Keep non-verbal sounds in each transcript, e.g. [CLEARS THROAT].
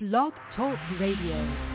Blog Talk Radio.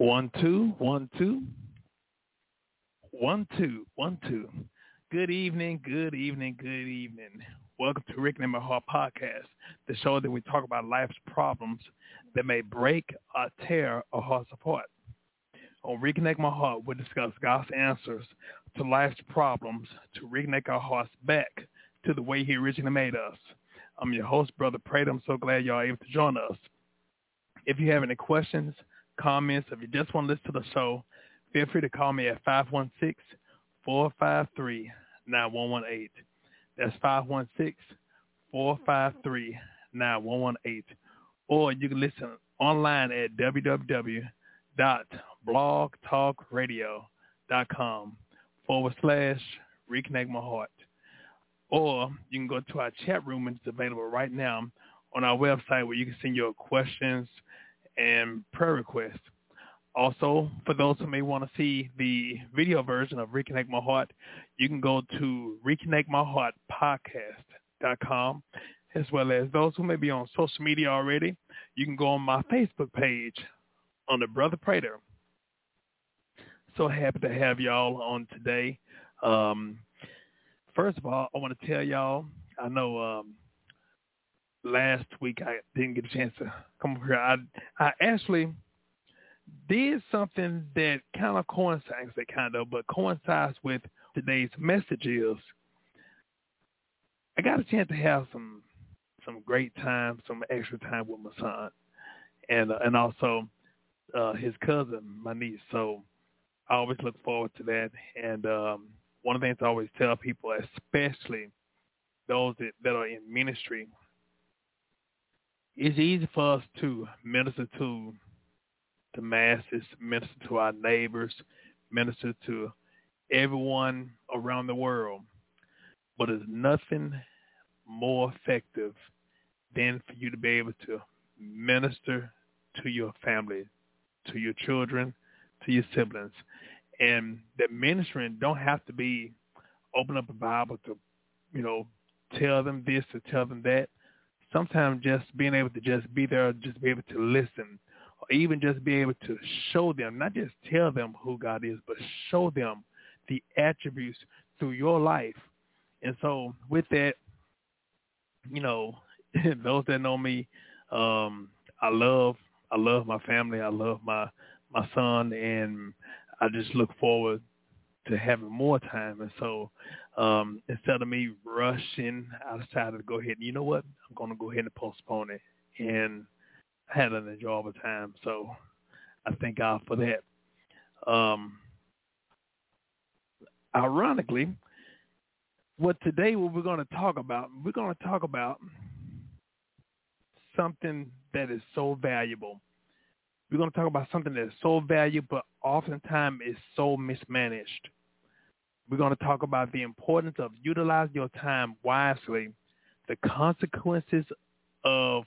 One two one two one two one two. Good evening, good evening, good evening. Welcome to Reconnect My Heart Podcast, the show that we talk about life's problems that may break or tear our hearts apart. On Reconnect My Heart, we discuss God's answers to life's problems to reconnect our hearts back to the way He originally made us. I'm your host, Brother Prater. I'm so glad y'all able to join us. If you have any questions, comments, if you just want to listen to the show, feel free to call me at 516-453-9118. That's 516-453-9118. Or you can listen online at www.blogtalkradio.com forward slash reconnect my heart. Or you can go to our chat room and it's available right now on our website where you can send your questions and prayer requests. Also, for those who may want to see the video version of Reconnect My Heart, you can go to reconnectmyheartpodcast.com, as well as those who may be on social media already. You can go on my Facebook page on the Brother Prater. So happy to have y'all on today. Um, first of all, I want to tell y'all, I know um, last week I didn't get a chance to come up here. I, I actually did something that kind of coincides, that kind of, but coincides with today's message I got a chance to have some some great time, some extra time with my son, and uh, and also uh, his cousin, my niece. So I always look forward to that. And um, one of the things I always tell people, especially those that, that are in ministry, it's easy for us to minister to the masses, minister to our neighbors, minister to everyone around the world. But there's nothing more effective than for you to be able to minister to your family, to your children, to your siblings. And that ministering don't have to be open up a Bible to, you know, tell them this or tell them that. Sometimes just being able to just be there, just be able to listen, or even just be able to show them, not just tell them who God is, but show them the attributes through your life. And so with that, you know, [LAUGHS] those that know me, um, I love I love my family. I love my my son, and I just look forward to having more time. And so um, instead of me rushing, I decided to go ahead. And you know what? I'm going to go ahead and postpone it. And I had an enjoyable time. So I thank God for that. Um, ironically, what today what we're going to talk about, we're going to talk about something that is so valuable. We're going to talk about something that is so valuable, but oftentimes is so mismanaged. We're going to talk about the importance of utilizing your time wisely, the consequences of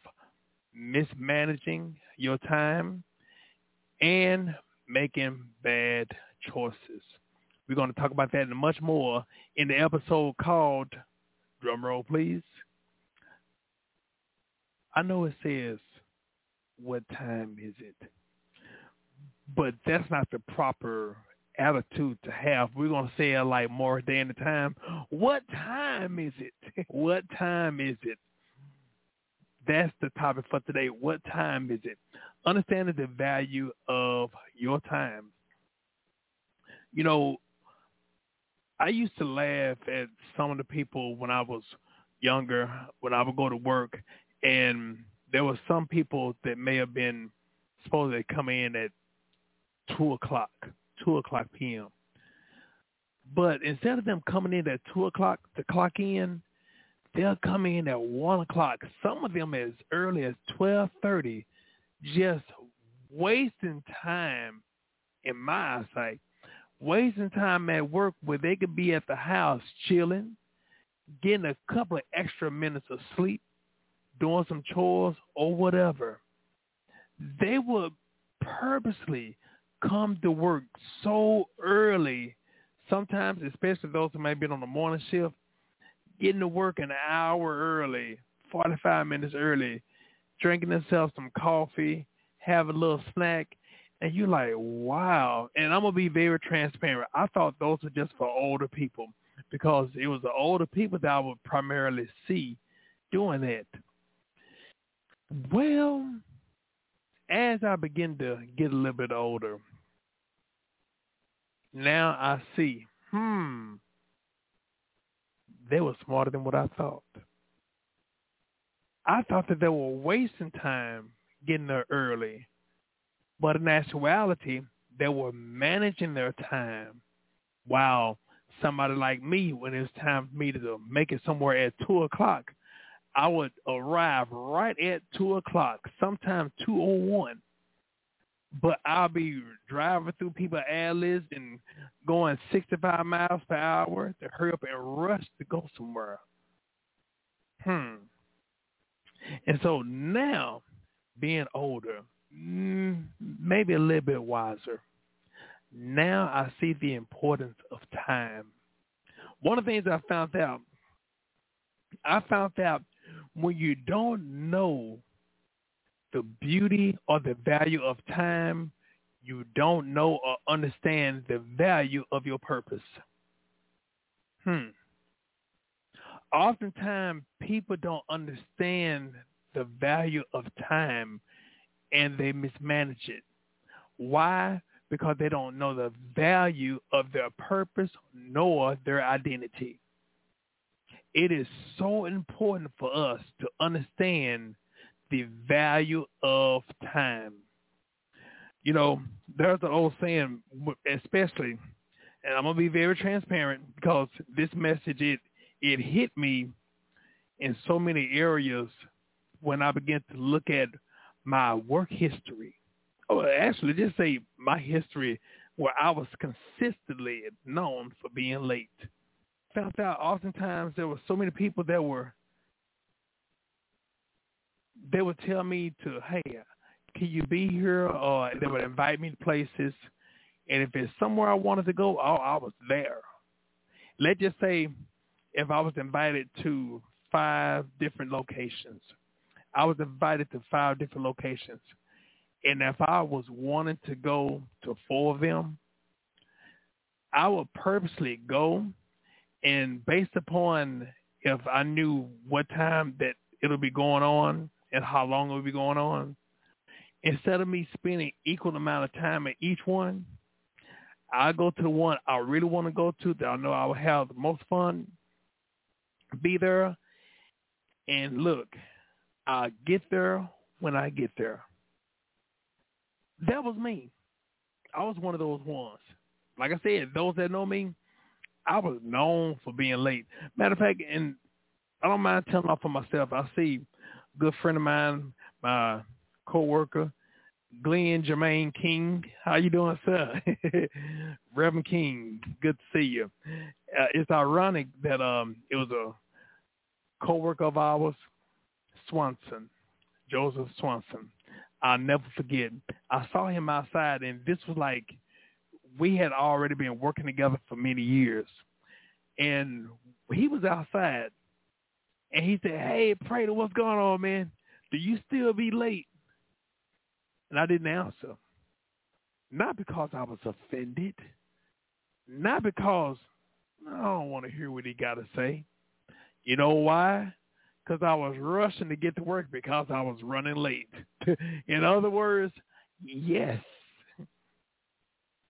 mismanaging your time, and making bad choices. We're going to talk about that and much more in the episode called, drumroll please, I know it says, what time is it? But that's not the proper attitude to have. We're to say it like more than the time. What time is it? [LAUGHS] what time is it? That's the topic for today. What time is it? Understanding the value of your time. You know, I used to laugh at some of the people when I was younger, when I would go to work and there were some people that may have been supposed to come in at two o'clock, two o'clock p.m. But instead of them coming in at two o'clock to clock in, they'll come in at one o'clock. Some of them as early as twelve thirty, just wasting time in my eyesight, wasting time at work where they could be at the house chilling, getting a couple of extra minutes of sleep, doing some chores or whatever, they would purposely come to work so early, sometimes especially those who may be on the morning shift, getting to work an hour early, 45 minutes early, drinking themselves some coffee, have a little snack, and you're like, wow. And I'm going to be very transparent. I thought those were just for older people because it was the older people that I would primarily see doing that. Well, as I begin to get a little bit older, now I see, hmm, they were smarter than what I thought. I thought that they were wasting time getting there early, but in actuality, they were managing their time while somebody like me, when it's time for me to make it somewhere at 2 o'clock, I would arrive right at two o'clock, sometimes two o oh one. But I'll be driving through people alleys and going sixty five miles per hour to hurry up and rush to go somewhere. Hmm. And so now, being older, mm, maybe a little bit wiser, now I see the importance of time. One of the things I found out, I found out when you don't know the beauty or the value of time, you don't know or understand the value of your purpose. Hmm. Oftentimes, people don't understand the value of time and they mismanage it. Why? Because they don't know the value of their purpose nor their identity it is so important for us to understand the value of time. You know, there's an old saying, especially, and I'm gonna be very transparent because this message it it hit me in so many areas when I began to look at my work history. Oh, actually, just say my history where I was consistently known for being late. Found out oftentimes there were so many people that were they would tell me to, hey, can you be here? Or they would invite me to places. And if it's somewhere I wanted to go, oh, I was there. Let's just say if I was invited to five different locations, I was invited to five different locations. And if I was wanting to go to four of them, I would purposely go and based upon if I knew what time that it'll be going on and how long it'll be going on, instead of me spending equal amount of time at each one, I go to the one I really want to go to that I know I will have the most fun, be there, and look, I get there when I get there. That was me. I was one of those ones. Like I said, those that know me, I was known for being late. Matter of fact, and I don't mind telling off for myself. I see good friend of mine, my coworker, Glenn Jermaine King. How you doing, sir? [LAUGHS] Reverend King, good to see you. Uh, it's ironic that um it was a coworker of ours, Swanson, Joseph Swanson. I'll never forget. I saw him outside, and this was like we had already been working together for many years, and he was outside, and he said, "Hey, Prater, what's going on, man? Do you still be late?" And I didn't answer, not because I was offended, not because I don't want to hear what he got to say. You know why? Because I was rushing to get to work because I was running late. [LAUGHS] In other words, yes.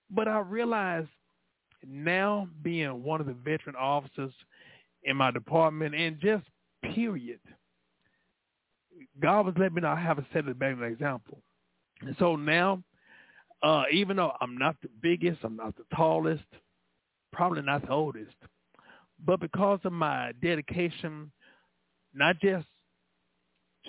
But I realized now being one of the veteran officers in my department and just period, God was letting me know I have to set a better example. And so now, uh, even though I'm not the biggest, I'm not the tallest, probably not the oldest, but because of my dedication, not just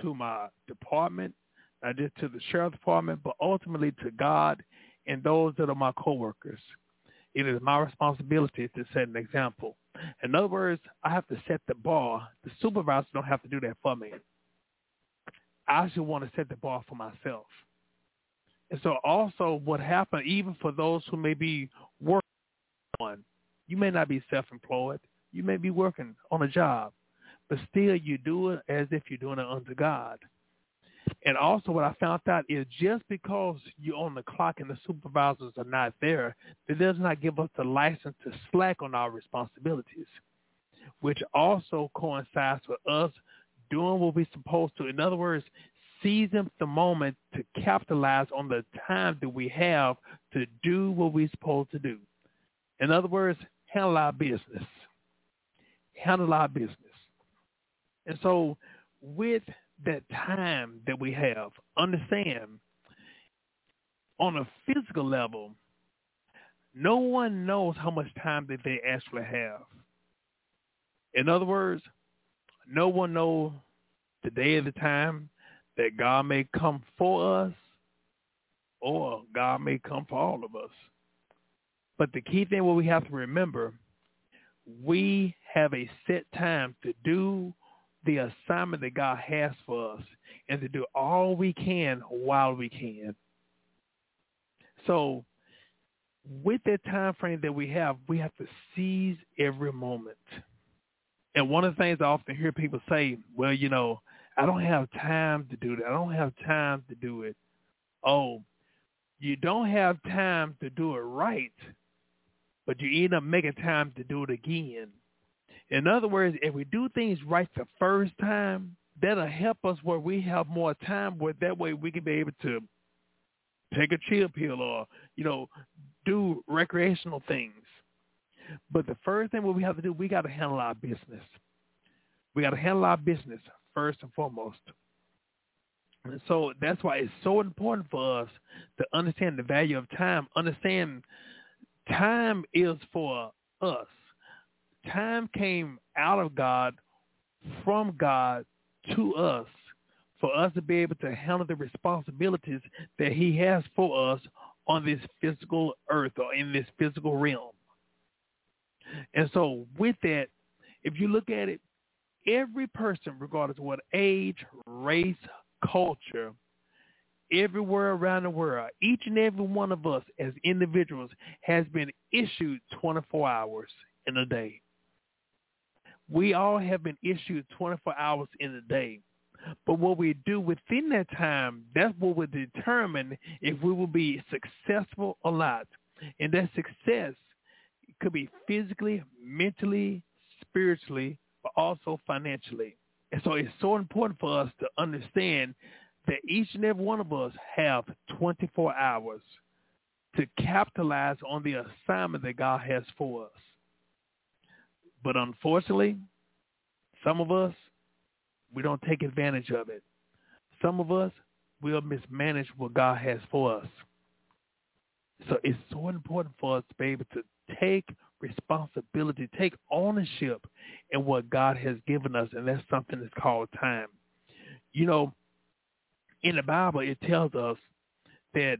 to my department, not just to the sheriff's department, but ultimately to God and those that are my coworkers. It is my responsibility to set an example. In other words, I have to set the bar. The supervisors don't have to do that for me. I should want to set the bar for myself. And so also what happened, even for those who may be working on, you may not be self-employed. You may be working on a job, but still you do it as if you're doing it unto God. And also what I found out is just because you're on the clock and the supervisors are not there, that does not give us the license to slack on our responsibilities, which also coincides with us doing what we're supposed to. In other words, seizing the moment to capitalize on the time that we have to do what we're supposed to do. In other words, handle our business handle our business. And so with that time that we have, understand on a physical level, no one knows how much time that they actually have. In other words, no one knows the day of the time that God may come for us or God may come for all of us. But the key thing what we have to remember we have a set time to do the assignment that God has for us and to do all we can while we can. So with that time frame that we have, we have to seize every moment. And one of the things I often hear people say, well, you know, I don't have time to do that. I don't have time to do it. Oh, you don't have time to do it right but you end up making time to do it again. In other words, if we do things right the first time, that'll help us where we have more time where that way we can be able to take a chill pill or, you know, do recreational things. But the first thing what we have to do, we got to handle our business. We got to handle our business first and foremost. And so that's why it's so important for us to understand the value of time, understand time is for us. Time came out of God, from God to us for us to be able to handle the responsibilities that he has for us on this physical earth or in this physical realm. And so with that, if you look at it, every person, regardless of what age, race, culture, everywhere around the world, each and every one of us as individuals has been issued 24 hours in a day. We all have been issued 24 hours in a day. But what we do within that time, that's what will determine if we will be successful or not. And that success could be physically, mentally, spiritually, but also financially. And so it's so important for us to understand that each and every one of us have 24 hours to capitalize on the assignment that God has for us. But unfortunately, some of us, we don't take advantage of it. Some of us we'll mismanage what God has for us. So it's so important for us to be able to take responsibility, take ownership in what God has given us, and that's something that's called time. You know, in the Bible, it tells us that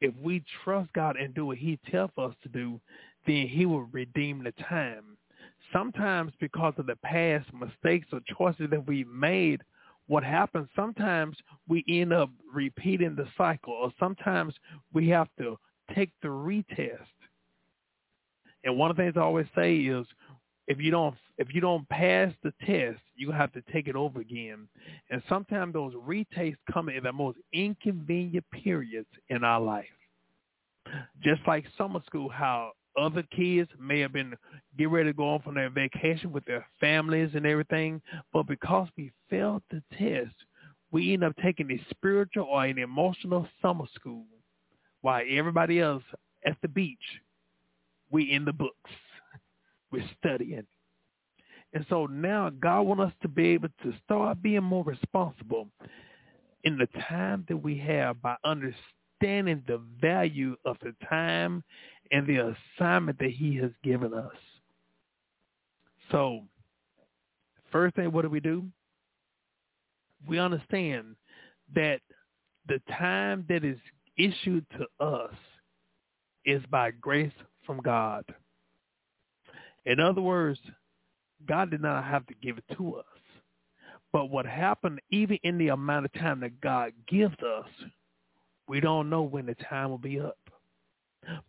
if we trust God and do what he tells us to do, then he will redeem the time. Sometimes because of the past mistakes or choices that we made, what happens, sometimes we end up repeating the cycle or sometimes we have to take the retest. And one of the things I always say is if you don't if you don't pass the test, you have to take it over again. And sometimes those retakes come in the most inconvenient periods in our life. Just like summer school, how other kids may have been get ready to go on from their vacation with their families and everything, but because we failed the test, we end up taking a spiritual or an emotional summer school while everybody else at the beach, we in the books. [LAUGHS] We're studying. And so now God wants us to be able to start being more responsible in the time that we have by understanding the value of the time and the assignment that he has given us. So first thing, what do we do? We understand that the time that is issued to us is by grace from God. In other words, God did not have to give it to us. But what happened, even in the amount of time that God gives us, we don't know when the time will be up.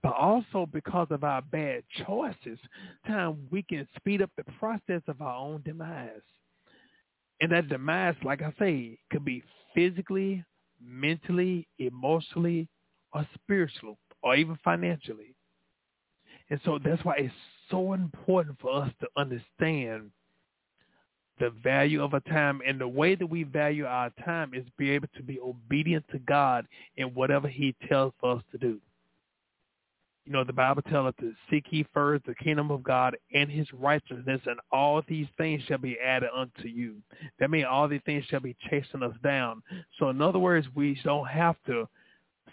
But also because of our bad choices, time we can speed up the process of our own demise. And that demise, like I say, could be physically, mentally, emotionally, or spiritual, or even financially. And so that's why it's so important for us to understand the value of a time and the way that we value our time is be able to be obedient to God in whatever he tells us to do. You know, the Bible tells us to seek ye first the kingdom of God and his righteousness, and all these things shall be added unto you. That means all these things shall be chasing us down. So in other words, we don't have to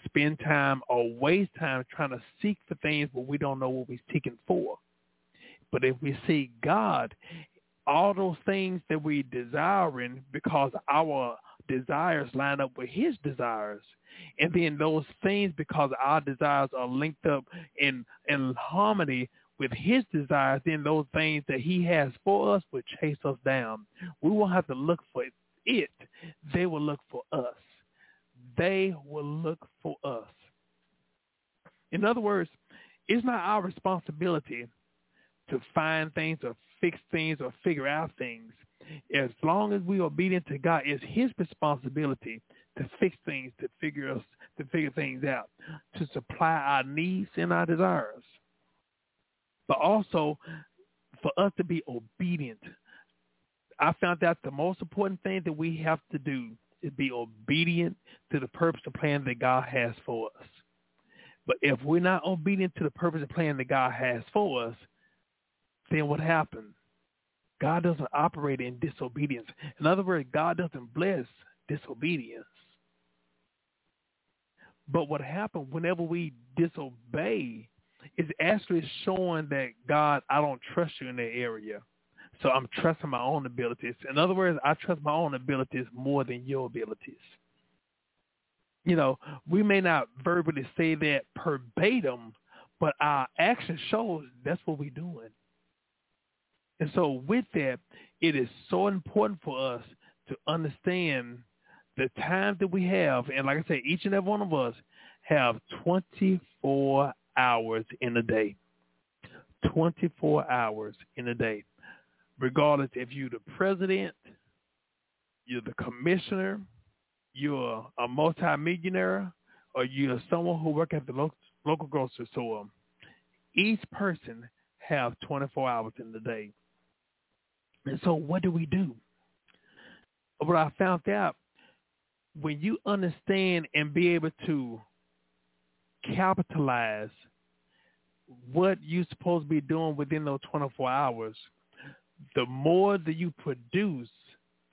spend time or waste time trying to seek for things but we don't know what we're seeking for. But if we seek God, all those things that we desiring because our desires line up with his desires. And then those things because our desires are linked up in, in harmony with his desires, then those things that he has for us will chase us down. We won't have to look for it. They will look for us. They will look for us. In other words, it's not our responsibility to find things or fix things or figure out things. As long as we are obedient to God, it's his responsibility to fix things, to figure us, to figure things out, to supply our needs and our desires. But also for us to be obedient. I found out the most important thing that we have to do is be obedient to the purpose and plan that God has for us. But if we're not obedient to the purpose and plan that God has for us, then what happens? God doesn't operate in disobedience. In other words, God doesn't bless disobedience. But what happens whenever we disobey is actually showing that God, I don't trust you in that area. So I'm trusting my own abilities. In other words, I trust my own abilities more than your abilities. You know, we may not verbally say that verbatim, but our action shows that's what we're doing. And so with that, it is so important for us to understand the time that we have. And like I said, each and every one of us have 24 hours in a day. 24 hours in a day. Regardless if you're the president, you're the commissioner, you're a multimillionaire, or you're someone who works at the local, local grocery store, each person have 24 hours in the day. And so what do we do? What I found out, when you understand and be able to capitalize what you're supposed to be doing within those 24 hours, the more that you produce,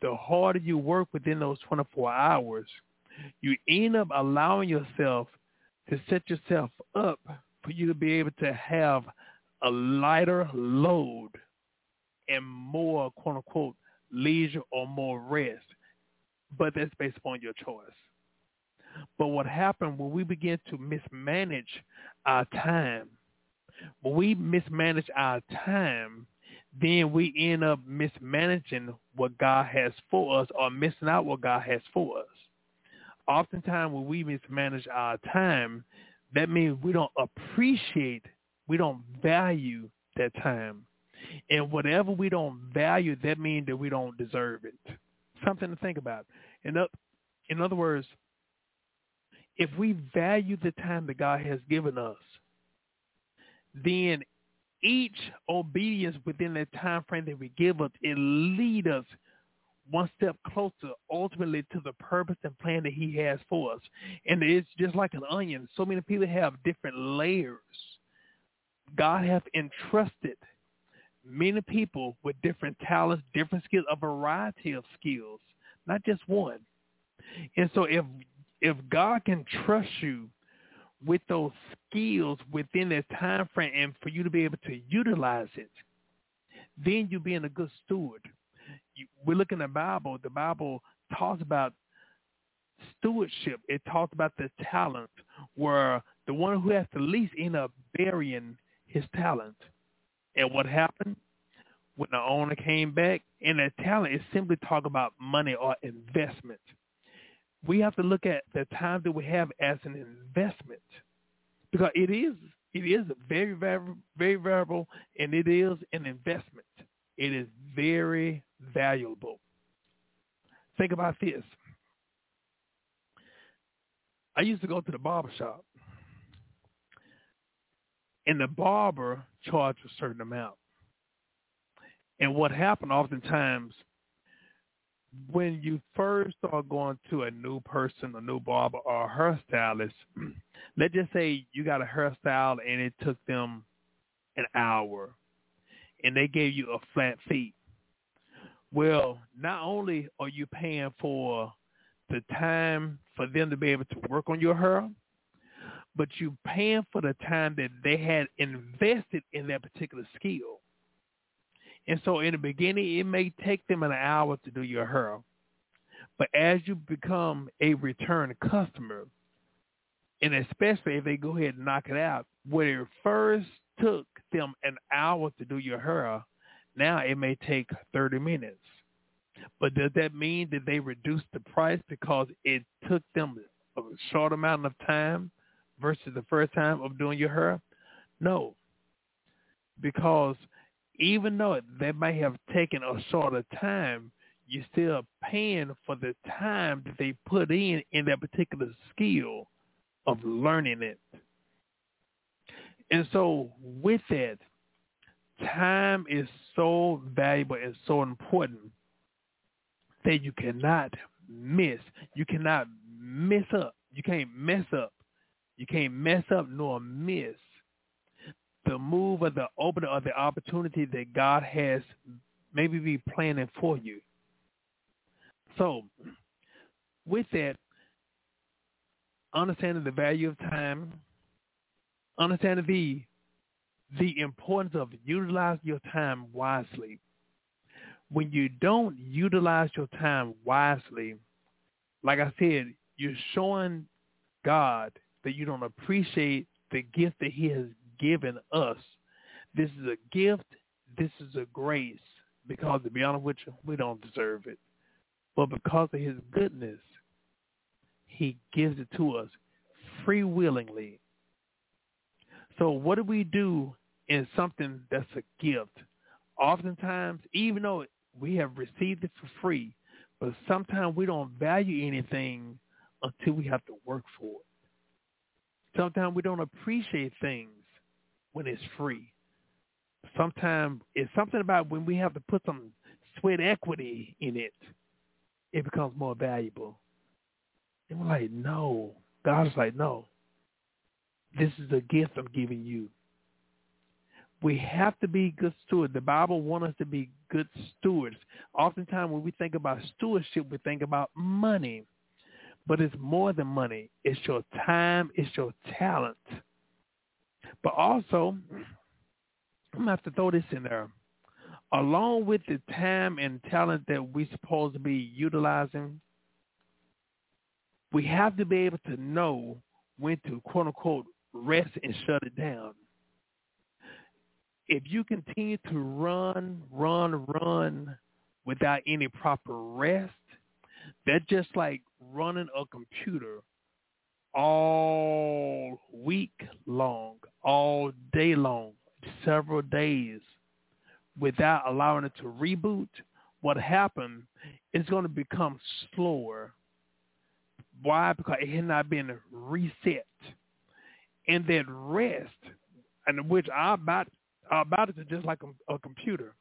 the harder you work within those 24 hours, you end up allowing yourself to set yourself up for you to be able to have a lighter load and more quote unquote leisure or more rest. But that's based upon your choice. But what happened when we begin to mismanage our time, when we mismanage our time, then we end up mismanaging what God has for us or missing out what God has for us. Oftentimes when we mismanage our time, that means we don't appreciate, we don't value that time. And whatever we don't value, that means that we don't deserve it. Something to think about. In, in other words, if we value the time that God has given us, then each obedience within that time frame that we give us, it lead us one step closer ultimately to the purpose and plan that he has for us. And it's just like an onion. So many people have different layers. God has entrusted many people with different talents, different skills, a variety of skills, not just one. And so if if God can trust you with those skills within that time frame and for you to be able to utilize it, then you're being a good steward. You, we look in the Bible, the Bible talks about stewardship. It talks about the talent where the one who has the least end up burying his talent. And what happened? When the owner came back, and that talent is simply talk about money or investment we have to look at the time that we have as an investment because it is it is very very very valuable and it is an investment. It is very valuable. Think about this. I used to go to the barber shop and the barber charged a certain amount. And what happened oftentimes when you first start going to a new person, a new barber or a hairstylist, [CLEARS THROAT] let's just say you got a hairstyle and it took them an hour and they gave you a flat fee. Well, not only are you paying for the time for them to be able to work on your hair, but you're paying for the time that they had invested in that particular skill. And so in the beginning, it may take them an hour to do your hair. But as you become a return customer, and especially if they go ahead and knock it out, where it first took them an hour to do your hair, now it may take 30 minutes. But does that mean that they reduced the price because it took them a short amount of time versus the first time of doing your hair? No, because even though they may have taken a shorter time, you're still paying for the time that they put in in that particular skill of learning it. And so with that, time is so valuable and so important that you cannot miss. You cannot mess up. You can't mess up. You can't mess up nor miss the move or the opening or the opportunity that God has maybe be planning for you. So with that, understanding the value of time, understanding the the importance of utilizing your time wisely. when you don't utilize your time wisely, like I said, you're showing God that you don't appreciate the gift that he has given us. This is a gift. This is a grace. Because to be honest with you, we don't deserve it. But because of his goodness, he gives it to us free willingly. So what do we do in something that's a gift? Oftentimes, even though we have received it for free, but sometimes we don't value anything until we have to work for it. Sometimes we don't appreciate things when it's free. Sometimes it's something about when we have to put some sweat equity in it, it becomes more valuable. And we're like, no. God is like, no. This is a gift I'm giving you. We have to be good stewards. The Bible wants us to be good stewards. Oftentimes when we think about stewardship, we think about money. But it's more than money. It's your time. It's your talent. But also, I'm going to have to throw this in there. Along with the time and talent that we're supposed to be utilizing, we have to be able to know when to quote unquote rest and shut it down. If you continue to run, run, run without any proper rest, that's just like running a computer all week long, all day long, several days without allowing it to reboot, what happened is going to become slower. Why? Because it had not been reset. And that rest, and which our body, our bodies are just like a, a computer.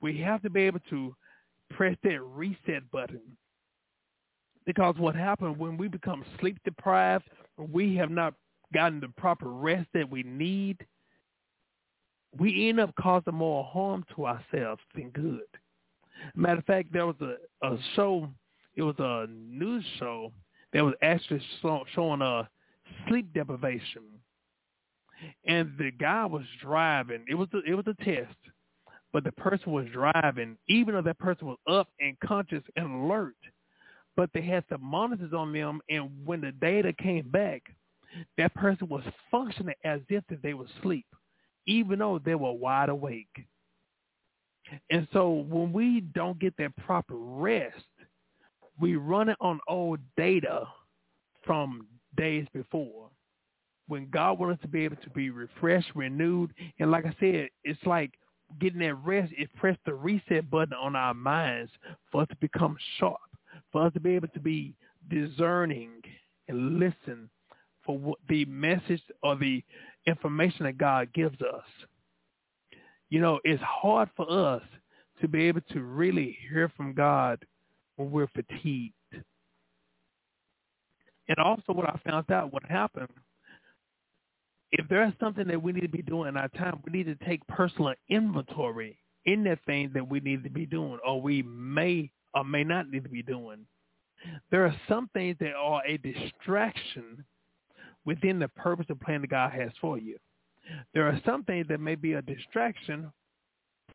We have to be able to press that reset button because what happens when we become sleep deprived, we have not gotten the proper rest that we need, we end up causing more harm to ourselves than good. Matter of fact, there was a, a show, it was a news show that was actually show, showing a sleep deprivation. And the guy was driving. It was a, it was a test, but the person was driving, even though that person was up and conscious and alert but they had some monitors on them, and when the data came back, that person was functioning as if they were asleep, even though they were wide awake. And so when we don't get that proper rest, we run it on old data from days before. When God wants us to be able to be refreshed, renewed, and like I said, it's like getting that rest, it pressed the reset button on our minds for us to become sharp for us to be able to be discerning and listen for what the message or the information that God gives us. You know, it's hard for us to be able to really hear from God when we're fatigued. And also what I found out, what happened, if there's something that we need to be doing in our time, we need to take personal inventory in that thing that we need to be doing or we may or may not need to be doing. There are some things that are a distraction within the purpose and plan that God has for you. There are some things that may be a distraction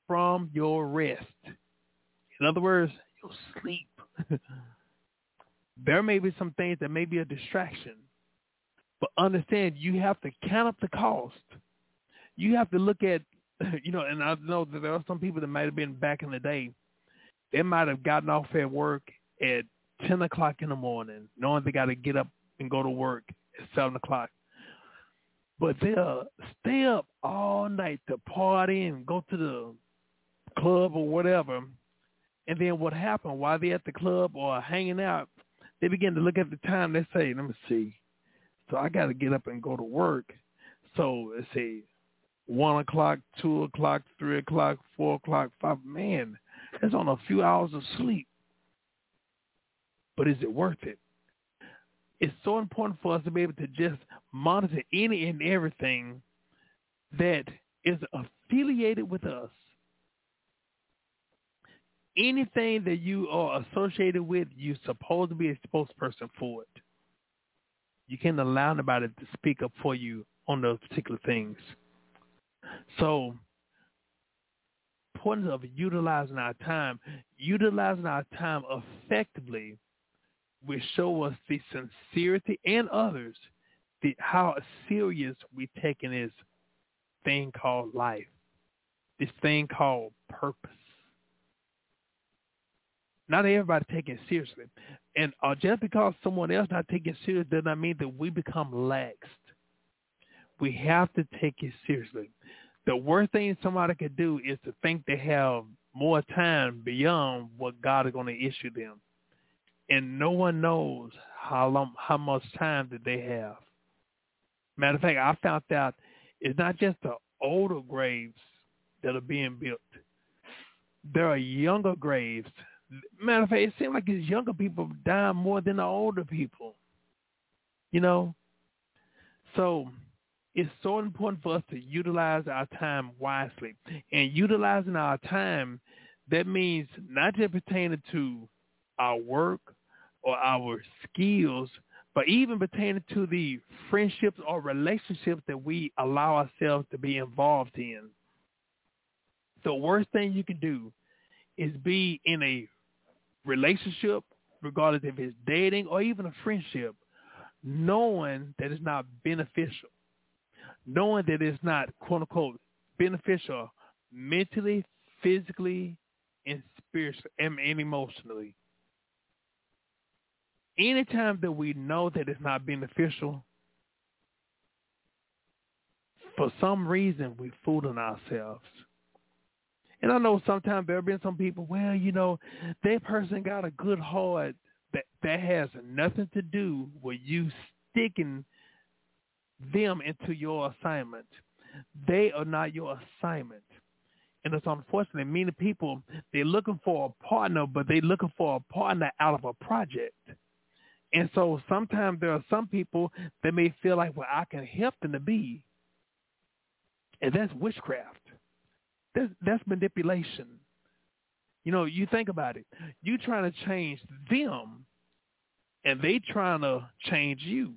from your rest. In other words, your sleep. [LAUGHS] there may be some things that may be a distraction. But understand you have to count up the cost. You have to look at, [LAUGHS] you know, and I know that there are some people that might have been back in the day they might have gotten off at work at 10 o'clock in the morning, knowing they got to get up and go to work at 7 o'clock. But they'll stay up all night to party and go to the club or whatever. And then what happened while they're at the club or hanging out, they begin to look at the time. They say, let me see. So I got to get up and go to work. So let's say 1 o'clock, 2 o'clock, 3 o'clock, 4 o'clock, 5. Man, that's on a few hours of sleep. But is it worth it? It's so important for us to be able to just monitor any and everything that is affiliated with us. Anything that you are associated with, you're supposed to be a spokesperson for it. You can't allow anybody to speak up for you on those particular things. So importance of utilizing our time. Utilizing our time effectively will show us the sincerity and others the, how serious we taking this thing called life, this thing called purpose. Not everybody taking it seriously. And uh, just because someone else not taking it serious does not mean that we become laxed. We have to take it seriously. The worst thing somebody could do is to think they have more time beyond what God is going to issue them. And no one knows how long, how much time that they have. Matter of fact, I found out it's not just the older graves that are being built. There are younger graves. Matter of fact, it seems like it's younger people die more than the older people. You know? So it's so important for us to utilize our time wisely. And utilizing our time, that means not just pertaining to our work or our skills, but even pertaining to the friendships or relationships that we allow ourselves to be involved in. The worst thing you can do is be in a relationship, regardless if it's dating or even a friendship, knowing that it's not beneficial, knowing that it's not quote unquote beneficial mentally, physically, and spiritually and, and emotionally anytime that we know that it's not beneficial, for some reason we're fooling ourselves. And I know sometimes there have been some people, well, you know, that person got a good heart that that has nothing to do with you sticking them into your assignment. They are not your assignment. And it's unfortunate. Many people, they're looking for a partner, but they're looking for a partner out of a project. And so sometimes there are some people that may feel like, well, I can help them to be. And that's witchcraft. That's, that's manipulation. You know, you think about it. You trying to change them and they trying to change you.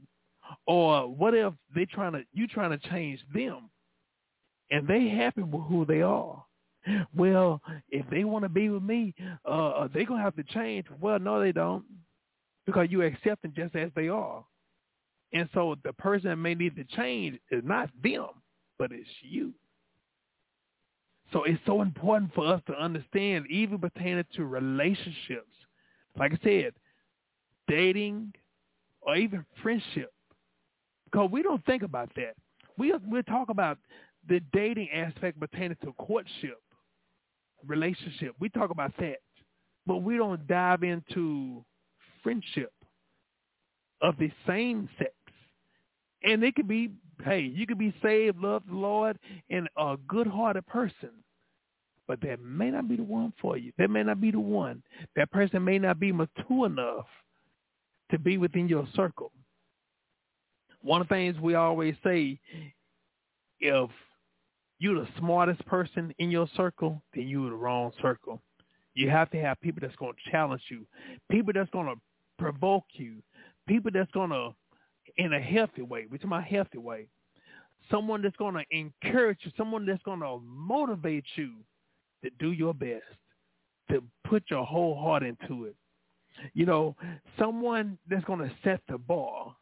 Or what if they trying to you trying to change them and they happy with who they are? Well, if they want to be with me, uh, they gonna have to change. Well, no, they don't because you accept them just as they are. And so the person that may need to change is not them, but it's you. So it's so important for us to understand, even pertaining to relationships. Like I said, dating or even friendship. Because we don't think about that. We we talk about the dating aspect pertaining to courtship, relationship. We talk about that. But we don't dive into friendship of the same sex. And it could be, hey, you could be saved, love the Lord, and a good-hearted person. But that may not be the one for you. That may not be the one. That person may not be mature enough to be within your circle. One of the things we always say, if you're the smartest person in your circle, then you're the wrong circle. You have to have people that's going to challenge you, people that's going to provoke you, people that's gonna, in a healthy way, we're talking about healthy way, someone that's gonna encourage you, someone that's gonna motivate you to do your best, to put your whole heart into it. You know, someone that's gonna set the bar.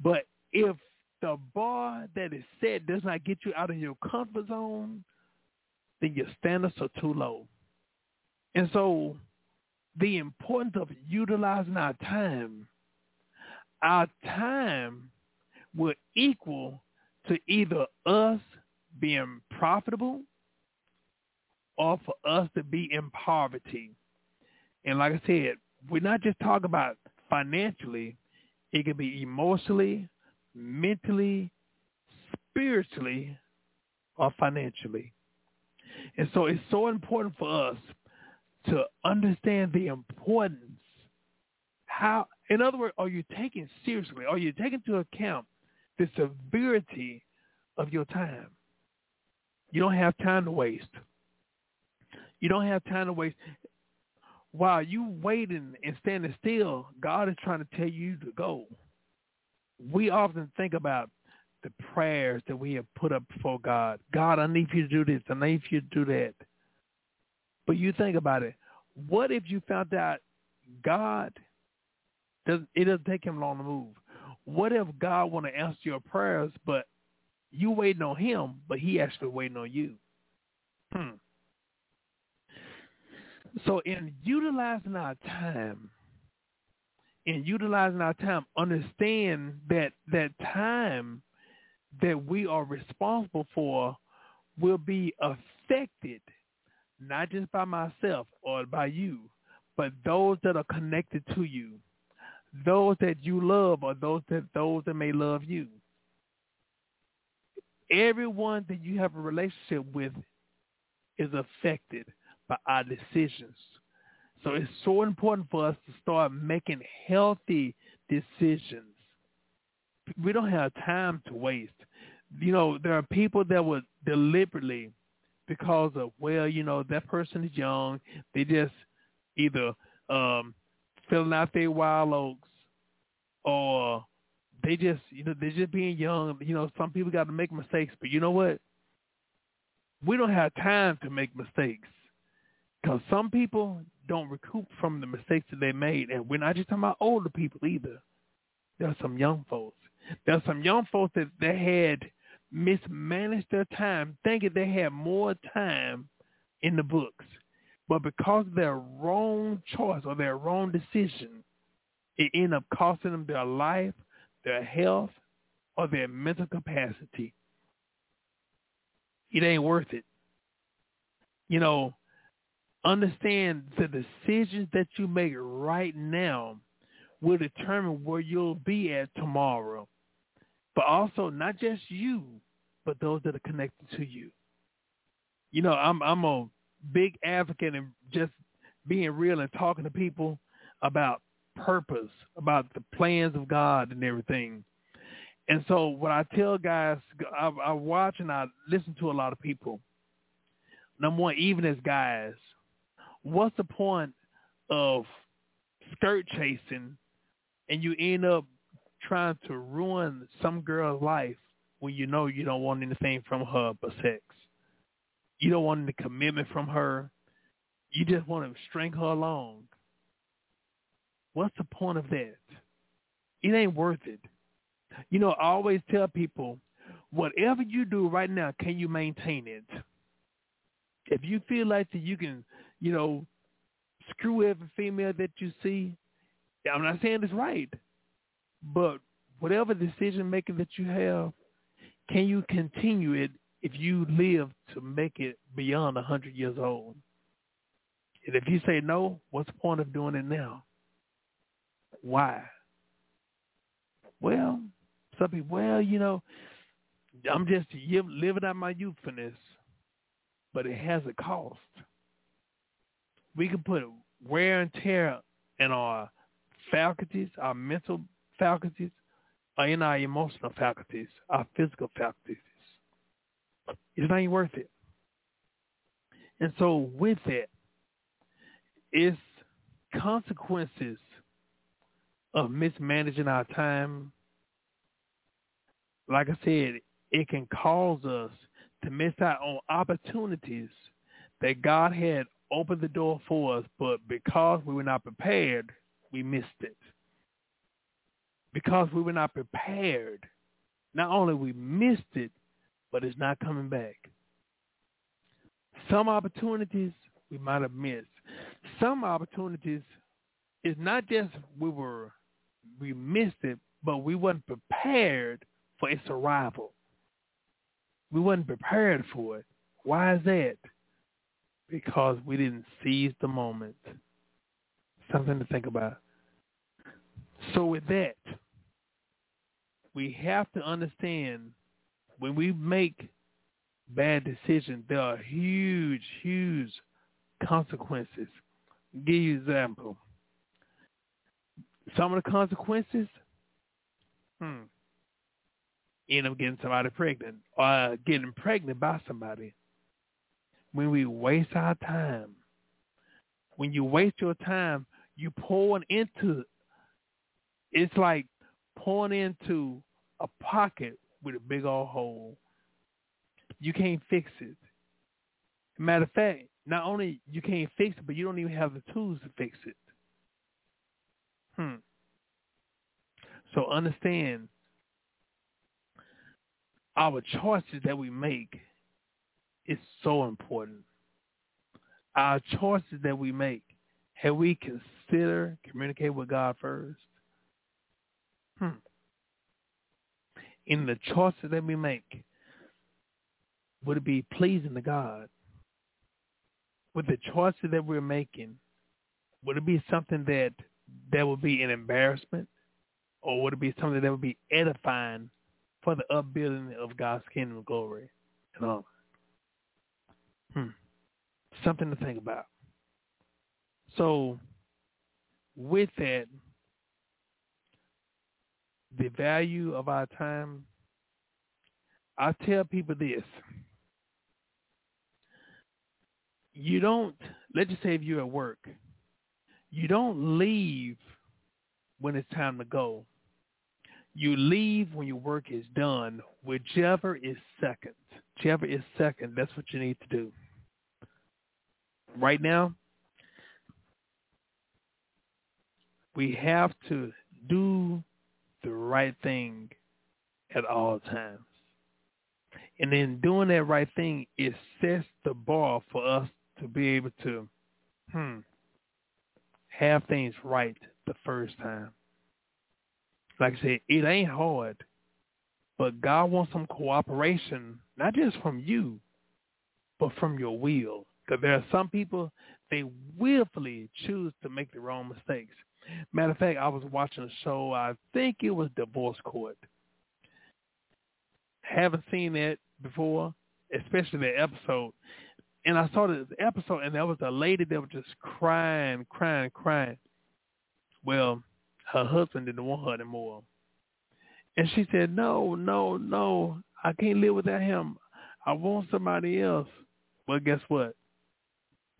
But if the bar that is set does not get you out of your comfort zone, then your standards are too low. And so the importance of utilizing our time. Our time will equal to either us being profitable or for us to be in poverty. And like I said, we're not just talking about financially. It can be emotionally, mentally, spiritually, or financially. And so it's so important for us to understand the importance. How, in other words, are you taking seriously? Are you taking into account the severity of your time? You don't have time to waste. You don't have time to waste. While you waiting and standing still, God is trying to tell you to go. We often think about the prayers that we have put up before God. God, I need you to do this. I need you to do that. But you think about it. What if you found out God does it doesn't take him long to move? What if God want to answer your prayers, but you waiting on him, but he actually waiting on you? Hmm. So in utilizing our time, in utilizing our time, understand that that time that we are responsible for will be affected not just by myself or by you, but those that are connected to you, those that you love or those that those that may love you. Everyone that you have a relationship with is affected by our decisions. So it's so important for us to start making healthy decisions. We don't have time to waste. You know, there are people that would deliberately, because of, well, you know, that person is young, they just either um, filling out their wild oats or they just, you know, they're just being young. You know, some people got to make mistakes, but you know what? We don't have time to make mistakes because some people don't recoup from the mistakes that they made. And we're not just talking about older people either. There are some young folks. There are some young folks that they had mismanaged their time, thinking they had more time in the books. But because of their wrong choice or their wrong decision, it ended up costing them their life, their health, or their mental capacity. It ain't worth it. You know, understand the decisions that you make right now will determine where you'll be at tomorrow. But also not just you, but those that are connected to you. You know, I'm I'm a big advocate and just being real and talking to people about purpose, about the plans of God and everything. And so what I tell guys, I, I watch and I listen to a lot of people. Number one, even as guys, what's the point of skirt chasing and you end up trying to ruin some girl's life when you know you don't want anything from her but sex? You don't want any commitment from her. You just want to string her along. What's the point of that? It ain't worth it. You know, I always tell people, whatever you do right now, can you maintain it? If you feel like that you can, you know, screw every female that you see, I'm not saying it's right, but whatever decision making that you have, can you continue it if you live to make it beyond a hundred years old? And if you say no, what's the point of doing it now? Why? Well, some people, well, you know, I'm just living out my youthfulness, but it has a cost. We can put wear and tear in our faculties, our mental faculties, or in our emotional faculties, our physical faculties. It's not even worth it. And so with that, it's consequences of mismanaging our time. Like I said, it can cause us to miss out on opportunities that God had opened the door for us, but because we were not prepared, we missed it. Because we were not prepared, not only we missed it, but it's not coming back. Some opportunities we might have missed. Some opportunities is not just we were we missed it, but we weren't prepared for its arrival. We weren't prepared for it. Why is that? Because we didn't seize the moment. Something to think about. So with that, we have to understand when we make bad decisions, there are huge, huge consequences. I'll give you an example. Some of the consequences, hmm, end up getting somebody pregnant or getting pregnant by somebody. When we waste our time, when you waste your time, you pouring into, it's like pouring into a pocket with a big old hole. You can't fix it. Matter of fact, not only you can't fix it, but you don't even have the tools to fix it. Hmm. So understand our choices that we make is so important. Our choices that we make, have we consider communicate with God first? Hmm. In the choices that we make, would it be pleasing to God? With the choices that we're making, would it be something that that would be an embarrassment, or would it be something that would be edifying for the upbuilding of God's kingdom glory and all? Hmm. Something to think about. So, with that, the value of our time, I tell people this. You don't, let's just say if you're at work, you don't leave when it's time to go. You leave when your work is done, whichever is second. Whichever is second, that's what you need to do. Right now, we have to do the right thing at all times. And in doing that right thing, it sets the bar for us to be able to hmm, have things right the first time. Like I said, it ain't hard, but God wants some cooperation, not just from you, but from your will. Because there are some people, they willfully choose to make the wrong mistakes. Matter of fact, I was watching a show, I think it was Divorce Court. Haven't seen it before, especially the episode. And I saw the episode, and there was a lady that was just crying, crying, crying. Well, her husband didn't want her anymore. And she said, no, no, no, I can't live without him. I want somebody else. Well, guess what?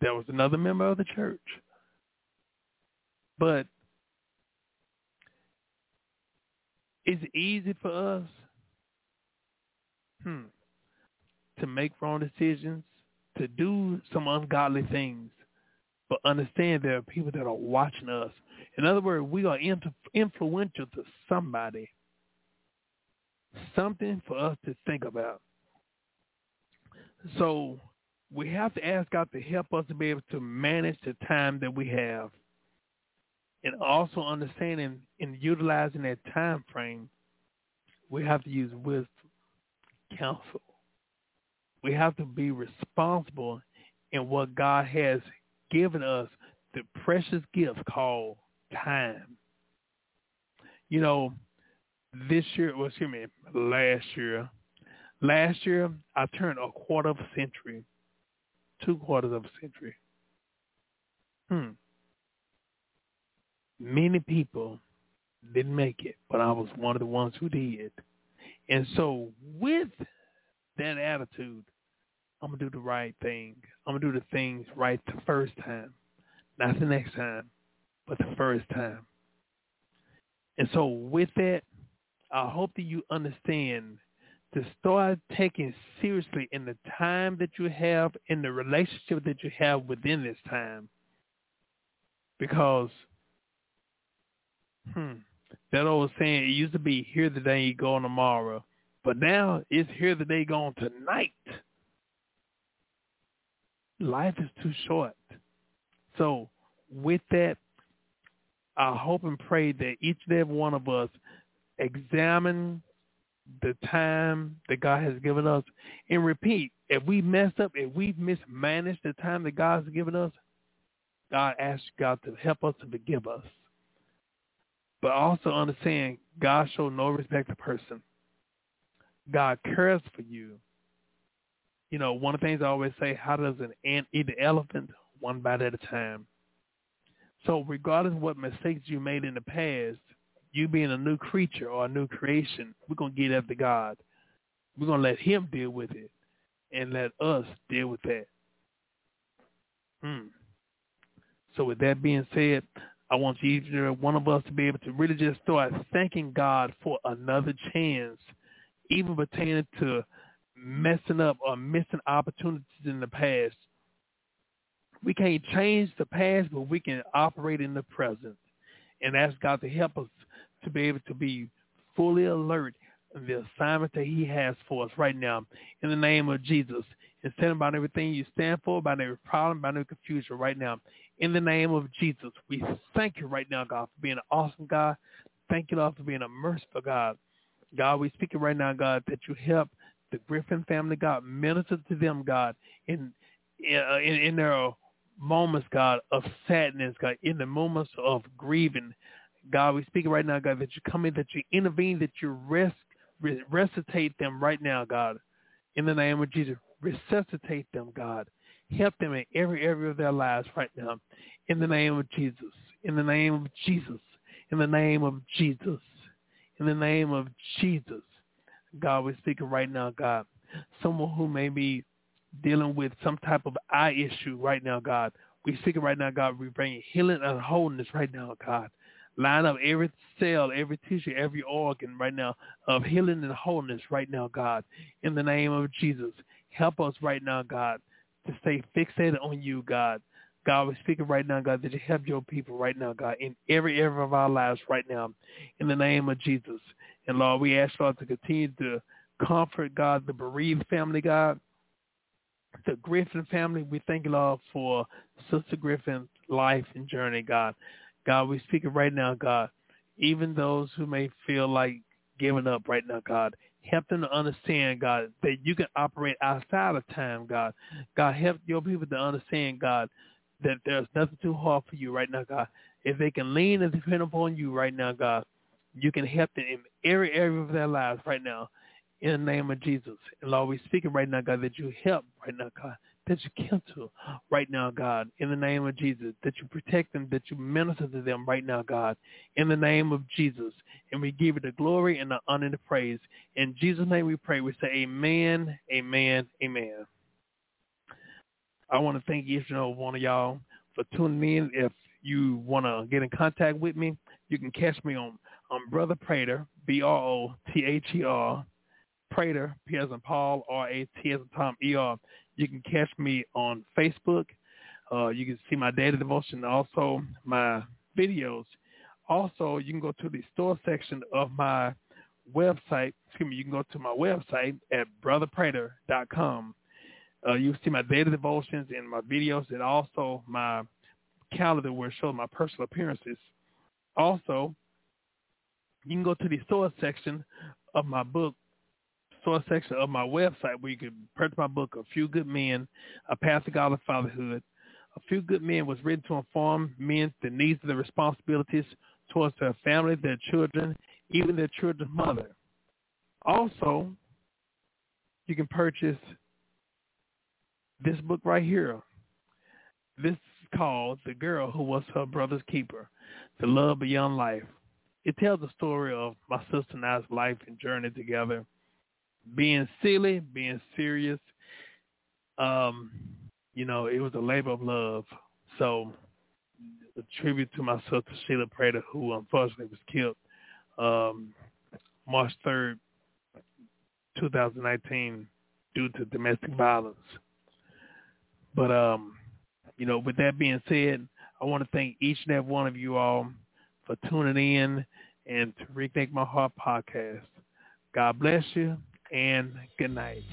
There was another member of the church. But it's easy for us hmm, to make wrong decisions, to do some ungodly things, but understand there are people that are watching us. In other words, we are influential to somebody. Something for us to think about. So we have to ask God to help us to be able to manage the time that we have and also understanding and utilizing that time frame, we have to use wisdom, counsel. We have to be responsible in what God has given us, the precious gift called time. You know, this year, well, excuse me, last year, last year I turned a quarter of a century, two quarters of a century. Hmm many people didn't make it, but I was one of the ones who did. And so with that attitude, I'm going to do the right thing. I'm going to do the things right the first time. Not the next time, but the first time. And so with that, I hope that you understand to start taking seriously in the time that you have, in the relationship that you have within this time. Because Hmm. That old saying, it used to be here today, you go tomorrow. But now it's here today, gone tonight. Life is too short. So with that, I hope and pray that each and every one of us examine the time that God has given us and repeat. If we messed up, if we've mismanaged the time that God has given us, God asks God to help us to forgive us. But also understand God shows no respect to person. God cares for you. You know, one of the things I always say, how does an ant eat an elephant? One bite at a time. So regardless of what mistakes you made in the past, you being a new creature or a new creation, we're going to give get after God. We're going to let him deal with it and let us deal with that. Hmm. So with that being said, I want each and every one of us to be able to really just start thanking God for another chance, even pertaining to messing up or missing opportunities in the past. We can't change the past, but we can operate in the present and ask God to help us to be able to be fully alert the assignment that he has for us right now in the name of Jesus. And stand about everything you stand for, about every problem, about every confusion right now. In the name of Jesus, we thank you right now, God, for being an awesome God. Thank you, Lord, for being a merciful God. God, we speak it right now, God, that you help the Griffin family, God, minister to them, God, in in, in their moments, God, of sadness, God, in the moments of grieving. God, we speak right now, God, that you come in, that you intervene, that you rest, resuscitate them right now, God. In the name of Jesus, resuscitate them, God. Help them in every area of their lives right now. In the name of Jesus. In the name of Jesus. In the name of Jesus. In the name of Jesus. God, we're speaking right now, God. Someone who may be dealing with some type of eye issue right now, God. We speak it right now, God. We're bring healing and wholeness right now, God. Line up every cell, every tissue, every organ right now of healing and wholeness right now, God. In the name of Jesus, help us right now, God, to stay fixated on you, God. God, we're speaking right now, God, that you help your people right now, God, in every area of our lives right now, in the name of Jesus. And Lord, we ask, Lord, to continue to comfort, God, the bereaved family, God the Griffin family, we thank you, Lord, for Sister Griffin's life and journey, God. God, we speak it right now, God. Even those who may feel like giving up right now, God, help them to understand, God, that you can operate outside of time, God. God, help your people to understand, God, that there's nothing too hard for you right now, God. If they can lean and depend upon you right now, God, you can help them in every area of their lives right now in the name of Jesus. And Lord, we're speaking right now, God, that you help right now, God, that you cancel right now, God, in the name of Jesus, that you protect them, that you minister to them right now, God, in the name of Jesus. And we give you the glory and the honor and the praise. In Jesus' name we pray. We say amen, amen, amen. I want to thank each and every one of y'all for tuning in. If you want to get in contact with me, you can catch me on, on Brother Prater, B-R-O-T-H-E-R, Prater, P as in Paul, R-A-T as in Tom, E-R. You can catch me on Facebook. Uh, you can see my daily devotion, also my videos. Also, you can go to the store section of my website. Excuse me, you can go to my website at brotherprater.com. Uh, you see my daily devotions and my videos and also my calendar where it shows my personal appearances. Also, you can go to the store section of my book, store section of my website where you can purchase my book, A Few Good Men, A Path to Godly Fatherhood. A Few Good Men was written to inform men the needs and the responsibilities towards their family, their children, even their children's mother. Also, you can purchase this book right here. This is called The Girl Who Was Her Brother's Keeper, The Love Beyond Life. It tells the story of my sister and I's life and journey together being silly, being serious. Um, you know, it was a labor of love. So a tribute to my sister Sheila Prater, who unfortunately was killed um, March 3rd, 2019 due to domestic violence. But, um, you know, with that being said, I want to thank each and every one of you all for tuning in and to Reconnect My Heart podcast. God bless you and good night.